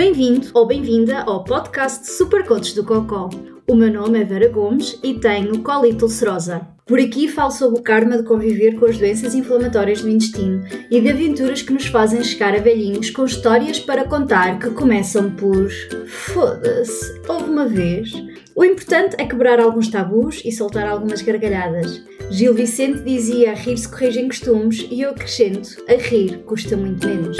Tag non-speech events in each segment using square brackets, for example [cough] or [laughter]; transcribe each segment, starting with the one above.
Bem-vindo ou bem-vinda ao podcast Super Coaches do Cocó. O meu nome é Vera Gomes e tenho colite ulcerosa. Por aqui falo sobre o karma de conviver com as doenças inflamatórias do intestino e de aventuras que nos fazem chegar a velhinhos com histórias para contar que começam por foda-se, houve uma vez. O importante é quebrar alguns tabus e soltar algumas gargalhadas. Gil Vicente dizia a rir se corrigem costumes e eu acrescento, a rir custa muito menos.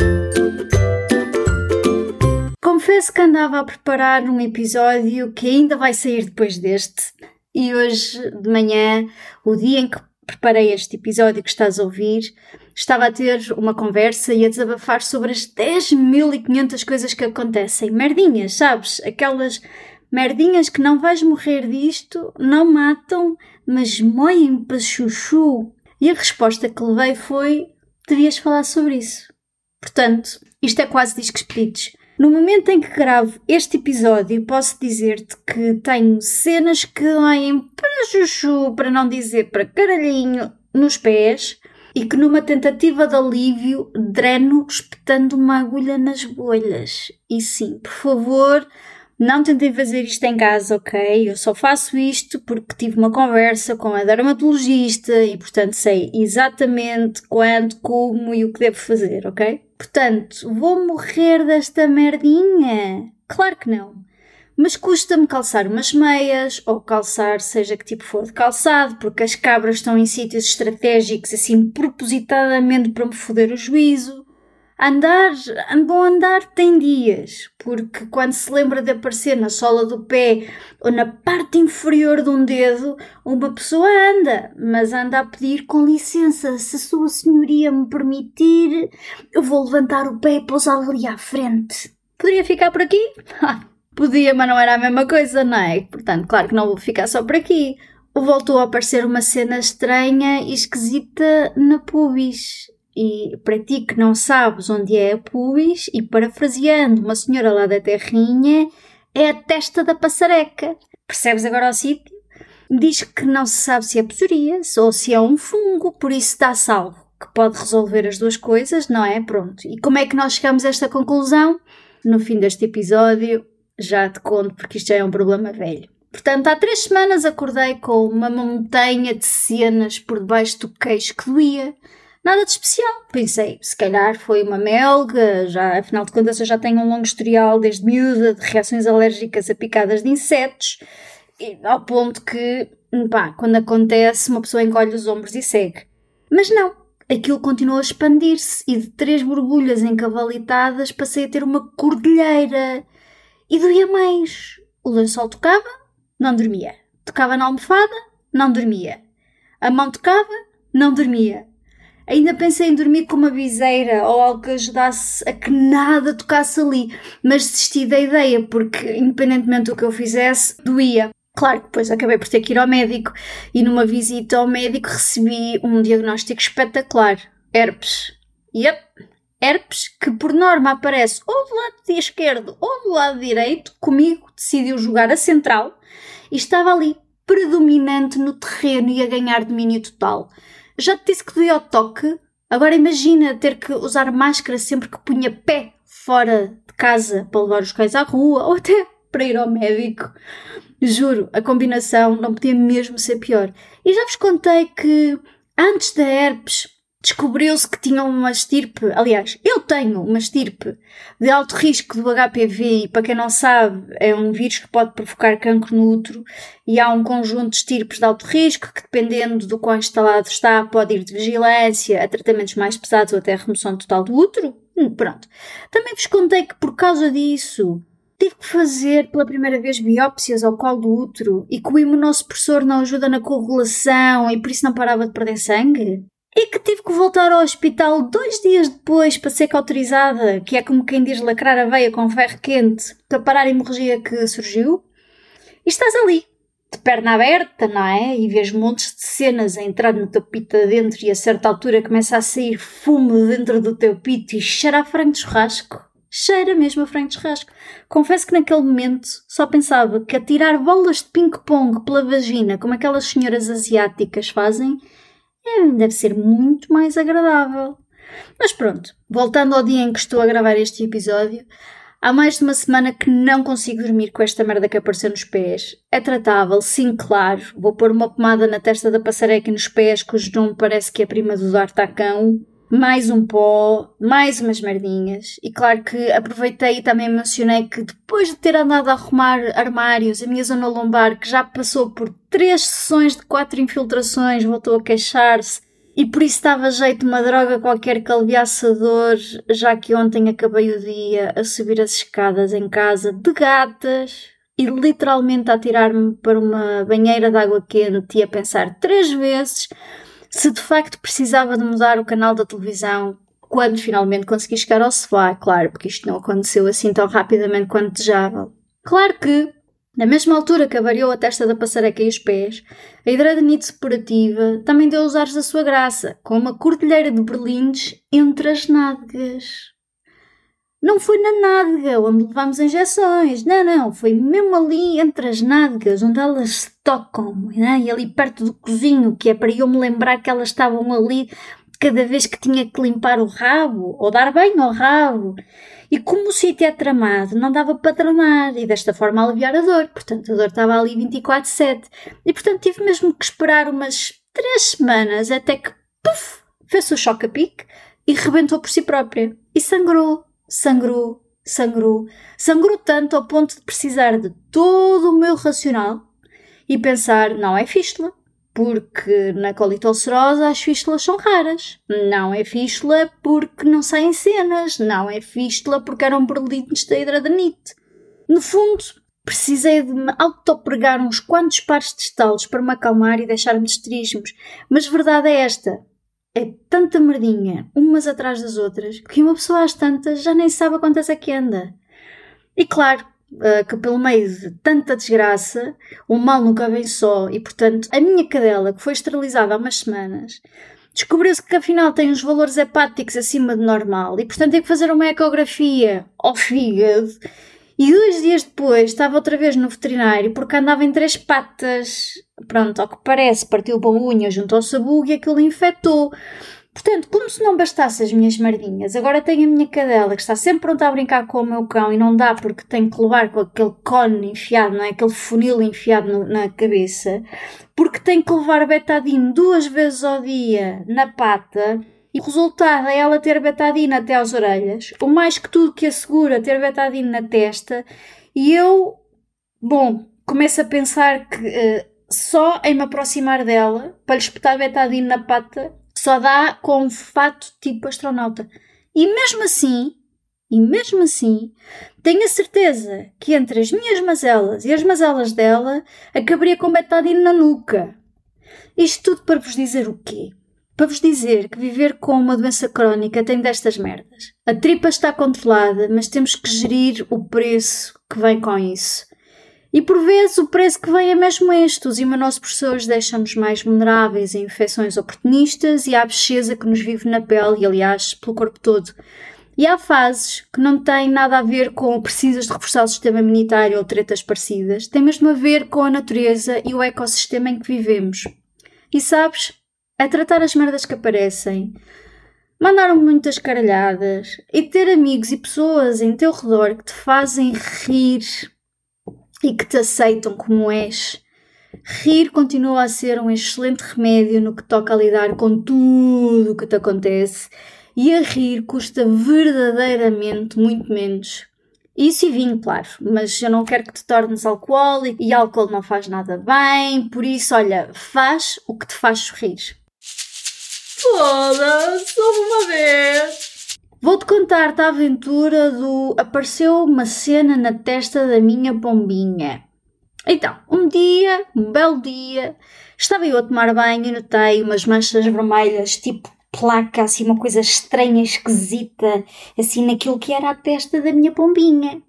Confesso que andava a preparar um episódio que ainda vai sair depois deste, e hoje de manhã, o dia em que preparei este episódio que estás a ouvir, estava a ter uma conversa e a desabafar sobre as 10.500 coisas que acontecem. Merdinhas, sabes? Aquelas merdinhas que não vais morrer disto, não matam, mas moem para chuchu. E a resposta que levei foi: devias falar sobre isso. Portanto, isto é quase discos pedidos. No momento em que gravo este episódio, posso dizer-te que tenho cenas que doem para chuchu, para não dizer para caralhinho, nos pés e que numa tentativa de alívio dreno espetando uma agulha nas bolhas. E sim, por favor, não tentem fazer isto em casa, ok? Eu só faço isto porque tive uma conversa com a dermatologista e, portanto, sei exatamente quando, como e o que devo fazer, ok? Portanto, vou morrer desta merdinha? Claro que não. Mas custa-me calçar umas meias, ou calçar seja que tipo for de calçado, porque as cabras estão em sítios estratégicos assim propositadamente para me foder o juízo. Andar, bom andar tem dias, porque quando se lembra de aparecer na sola do pé ou na parte inferior de um dedo, uma pessoa anda, mas anda a pedir com licença, se sua senhoria me permitir, eu vou levantar o pé e pousar ali à frente. Poderia ficar por aqui? Podia, mas não era a mesma coisa, não é? Portanto, claro que não vou ficar só por aqui. Voltou a aparecer uma cena estranha e esquisita na pubis e para ti que não sabes onde é a pubis, e parafraseando uma senhora lá da terrinha, é a testa da passareca. Percebes agora o sítio? Diz que não se sabe se é psoríase ou se é um fungo, por isso dá-se algo que pode resolver as duas coisas, não é? Pronto. E como é que nós chegamos a esta conclusão? No fim deste episódio, já te conto, porque isto já é um problema velho. Portanto, há três semanas acordei com uma montanha de cenas por debaixo do queixo que doía. Nada de especial. Pensei, se calhar foi uma melga, já, afinal de contas eu já tenho um longo historial desde miúda de reações alérgicas a picadas de insetos, e, ao ponto que, pá, quando acontece, uma pessoa encolhe os ombros e segue. Mas não, aquilo continuou a expandir-se e de três borbulhas encavalitadas passei a ter uma cordilheira. E doía mais. O lençol tocava, não dormia. Tocava na almofada, não dormia. A mão tocava, não dormia. Ainda pensei em dormir com uma viseira ou algo que ajudasse a que nada tocasse ali, mas desisti da ideia porque, independentemente do que eu fizesse, doía. Claro que depois acabei por ter que ir ao médico e numa visita ao médico recebi um diagnóstico espetacular: herpes. Yep, herpes que por norma aparece ou do lado esquerdo ou do lado direito, comigo decidiu jogar a central e estava ali, predominante no terreno e a ganhar domínio total. Já te disse que doía o toque? Agora imagina ter que usar máscara sempre que punha pé fora de casa para levar os cães à rua ou até [laughs] para ir ao médico. Juro, a combinação não podia mesmo ser pior. E já vos contei que antes da herpes descobriu-se que tinham uma estirpe, aliás, eu tenho uma estirpe de alto risco do HPV e para quem não sabe é um vírus que pode provocar cancro no útero e há um conjunto de estirpes de alto risco que dependendo do quão instalado está pode ir de vigilância a tratamentos mais pesados ou até a remoção total do útero. Hum, pronto. Também vos contei que por causa disso tive que fazer pela primeira vez biópsias ao colo do útero e que o imunossupressor não ajuda na coagulação e por isso não parava de perder sangue e que tive que voltar ao hospital dois dias depois para ser cauterizada, que é como quem diz lacrar a veia com ferro quente para parar a hemorragia que surgiu. E estás ali, de perna aberta, não é? E vês montes de cenas a entrar no teu pito adentro e a certa altura começa a sair fumo dentro do teu pito e cheira a frango de churrasco. Cheira mesmo a frango de churrasco. Confesso que naquele momento só pensava que atirar bolas de ping-pong pela vagina, como aquelas senhoras asiáticas fazem, é, deve ser muito mais agradável. Mas pronto, voltando ao dia em que estou a gravar este episódio, Há mais de uma semana que não consigo dormir com esta merda que apareceu nos pés. É tratável, sim, claro. Vou pôr uma pomada na testa da passareca e nos pés, cujo nome parece que é prima do D'Artacão. Mais um pó, mais umas merdinhas. E claro que aproveitei e também mencionei que depois de ter andado a arrumar armários, a minha zona lombar, que já passou por três sessões de quatro infiltrações, voltou a queixar-se e por isso estava jeito uma droga qualquer que aliviasse a dor, já que ontem acabei o dia a subir as escadas em casa de gatas e literalmente a tirar-me para uma banheira de água quente e a pensar três vezes se de facto precisava de mudar o canal da televisão quando finalmente consegui chegar ao sofá, claro, porque isto não aconteceu assim tão rapidamente quanto desejável. Claro que na mesma altura que avariou a testa da passareca e os pés, a hidradinite separativa também deu os ares da sua graça, com uma cordilheira de berlindes entre as nádegas. Não foi na nádega onde levamos injeções, não, não, foi mesmo ali entre as nádegas onde elas se tocam, né? e ali perto do cozinho, que é para eu me lembrar que elas estavam ali cada vez que tinha que limpar o rabo ou dar banho ao rabo. E como o sítio é tramado, não dava para tramar e desta forma aliviar a dor. Portanto, a dor estava ali 24-7. E portanto tive mesmo que esperar umas três semanas até que, puf, fez o choque a pique e rebentou por si própria. E sangrou, sangrou, sangrou. Sangrou tanto ao ponto de precisar de todo o meu racional e pensar, não é fístula porque na colite ulcerosa as fístulas são raras. Não é fístula porque não saem cenas. Não é fístula porque eram berlinos da hidradanite. No fundo, precisei de me autopregar uns quantos pares de estalos para me acalmar e deixar-me de esterismos. Mas verdade é esta. É tanta merdinha, umas atrás das outras, que uma pessoa às tantas já nem sabe quantas é que anda. E claro, uh, que pelo meio de tanta desgraça, o mal nunca vem só e, portanto, a minha cadela, que foi esterilizada há umas semanas, descobriu-se que afinal tem uns valores hepáticos acima de normal e, portanto, tem que fazer uma ecografia ao fígado. E dois dias depois estava outra vez no veterinário porque andava em três patas. Pronto, ao que parece, partiu uma unha junto ao sabugo e aquilo infectou. Portanto, como se não bastasse as minhas merdinhas, agora tenho a minha cadela que está sempre pronta a brincar com o meu cão e não dá porque tem que levar com aquele cone enfiado, não é? Aquele funil enfiado no, na cabeça, porque tem que levar betadine duas vezes ao dia na pata e o resultado é ela ter betadine até às orelhas, o mais que tudo que assegura ter betadine na testa, e eu, bom, começo a pensar que uh, só em me aproximar dela, para lhe espetar betadine na pata, só dá com um fato tipo astronauta. E mesmo assim, e mesmo assim, tenho a certeza que entre as minhas mazelas e as mazelas dela acabaria com betadine na nuca. Isto tudo para vos dizer o quê? Para vos dizer que viver com uma doença crónica tem destas merdas. A tripa está controlada, mas temos que gerir o preço que vem com isso. E por vezes o preço que vem é mesmo este: os imunossupressores deixam-nos mais vulneráveis a infecções oportunistas e à abscesa que nos vive na pele e, aliás, pelo corpo todo. E há fases que não têm nada a ver com precisas de reforçar o sistema imunitário ou tretas parecidas, têm mesmo a ver com a natureza e o ecossistema em que vivemos. E sabes, é tratar as merdas que aparecem, mandar muitas caralhadas e ter amigos e pessoas em teu redor que te fazem rir e que te aceitam como és. Rir continua a ser um excelente remédio no que toca a lidar com tudo o que te acontece e a rir custa verdadeiramente muito menos. Isso e vinho, claro, mas eu não quero que te tornes alcoólico e álcool não faz nada bem, por isso, olha, faz o que te faz sorrir. Foda-se, uma vez! Vou-te contar-te a aventura do apareceu uma cena na testa da minha pombinha. Então, um dia, um belo dia, estava eu a tomar banho e notei umas manchas vermelhas, tipo placa, assim, uma coisa estranha, esquisita, assim, naquilo que era a testa da minha pombinha.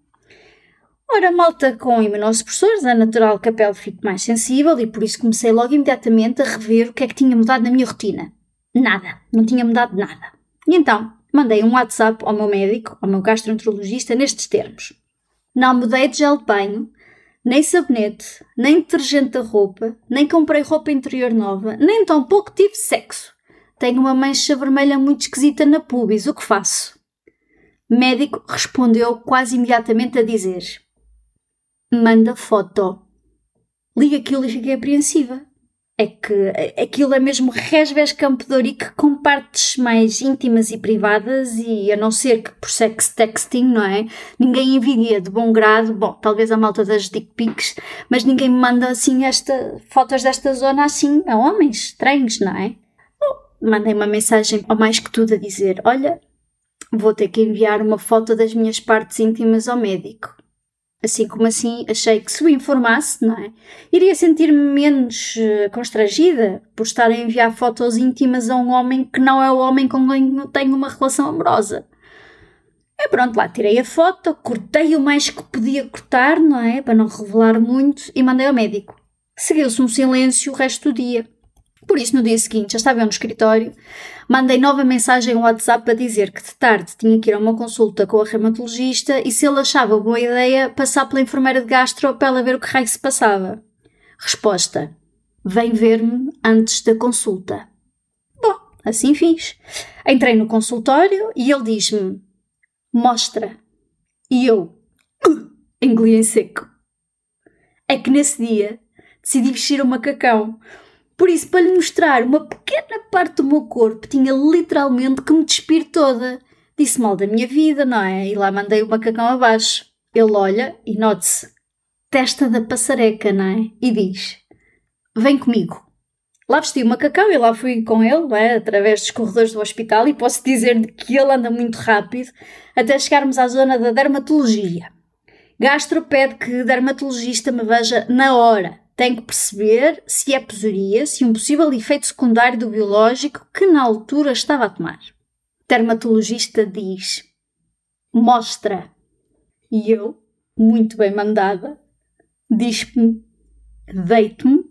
Ora, malta com imunossupressores, é natural que a pele fique mais sensível e por isso comecei logo imediatamente a rever o que é que tinha mudado na minha rotina. Nada, não tinha mudado nada. E então, mandei um WhatsApp ao meu médico, ao meu gastroenterologista, nestes termos. Não mudei de gel de banho, nem sabonete, nem detergente da roupa, nem comprei roupa interior nova, nem tão pouco tive sexo. Tenho uma mancha vermelha muito esquisita na pubis, o que faço? Médico respondeu quase imediatamente a dizer: Manda foto. Li aquilo e fiquei apreensiva. É que aquilo é mesmo resves ourique com partes mais íntimas e privadas e a não ser que por sex texting, não é? Ninguém envidia de bom grado, bom, talvez a malta das dick pics, mas ninguém me manda assim esta, fotos desta zona assim a homens estranhos, não é? mandei uma mensagem ao mais que tudo a dizer: Olha, vou ter que enviar uma foto das minhas partes íntimas ao médico. Assim como assim, achei que se o informasse, não é? Iria sentir-me menos uh, constrangida por estar a enviar fotos íntimas a um homem que não é o homem com quem tenho uma relação amorosa. E pronto, lá tirei a foto, cortei o mais que podia cortar, não é? Para não revelar muito e mandei ao médico. Seguiu-se um silêncio o resto do dia. Por isso, no dia seguinte, já estava eu no escritório, mandei nova mensagem ao WhatsApp para dizer que de tarde tinha que ir a uma consulta com a reumatologista e se ele achava boa ideia passar pela enfermeira de gastro para ela ver o que raio se passava. Resposta: Vem ver-me antes da consulta. Bom, assim fiz. Entrei no consultório e ele diz-me: Mostra. E eu engoli em seco. É que nesse dia decidi vestir o macacão por isso, para lhe mostrar uma pequena parte do meu corpo, tinha literalmente que me despir toda. Disse mal da minha vida, não é? E lá mandei o macacão abaixo. Ele olha e note-se. Testa da passareca, não é? E diz: Vem comigo. Lá vesti o macacão e lá fui com ele, não é? Através dos corredores do hospital e posso dizer que ele anda muito rápido até chegarmos à zona da dermatologia. Gastro pede que dermatologista me veja na hora tem que perceber se é psoríase e um possível efeito secundário do biológico que na altura estava a tomar. O dermatologista diz: Mostra. E eu, muito bem mandada, diz-me: Deito-me.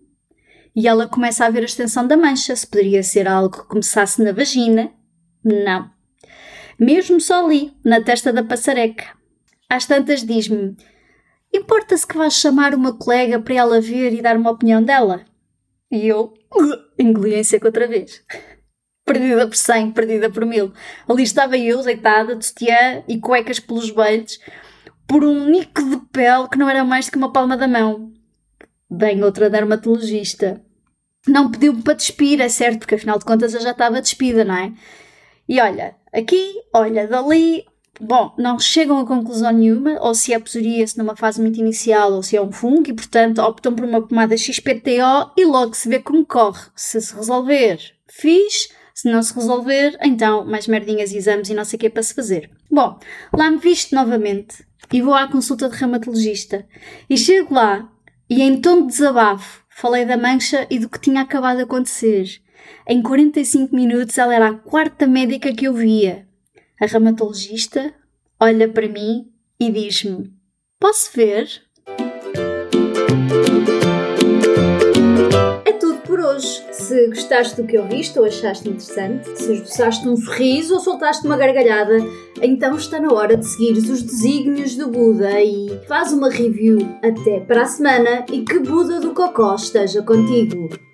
E ela começa a ver a extensão da mancha, se poderia ser algo que começasse na vagina. Não. Mesmo só ali, na testa da passareca. Às tantas diz-me: Importa-se que vais chamar uma colega para ela ver e dar uma opinião dela? E eu engoli em seco outra vez. [laughs] Perdida por cem, perdida por mil. Ali estava eu, deitada, de e cuecas pelos joelhos, por um nico de pele que não era mais que uma palma da mão. Bem, outra dermatologista. Não pediu-me para despir, é certo, porque afinal de contas eu já estava despida, não é? E olha, aqui, olha, dali, Bom, não chegam a conclusão nenhuma, ou se é psoríase numa fase muito inicial, ou se é um fungo, e portanto optam por uma pomada XPTO e logo se vê como corre. Se se resolver, fiz. Se não se resolver, então mais merdinhas, exames e não sei o que é para se fazer. Bom, lá me visto novamente e vou à consulta de reumatologista. E chego lá e em tom de desabafo falei da mancha e do que tinha acabado de acontecer. Em 45 minutos ela era a quarta médica que eu via. A reumatologista olha para mim e diz-me: Posso ver? É tudo por hoje. Se gostaste do que eu viste ou achaste interessante, se esboçaste um sorriso ou soltaste uma gargalhada, então está na hora de seguir os desígnios do Buda e faz uma review. Até para a semana e que Buda do Cocó esteja contigo!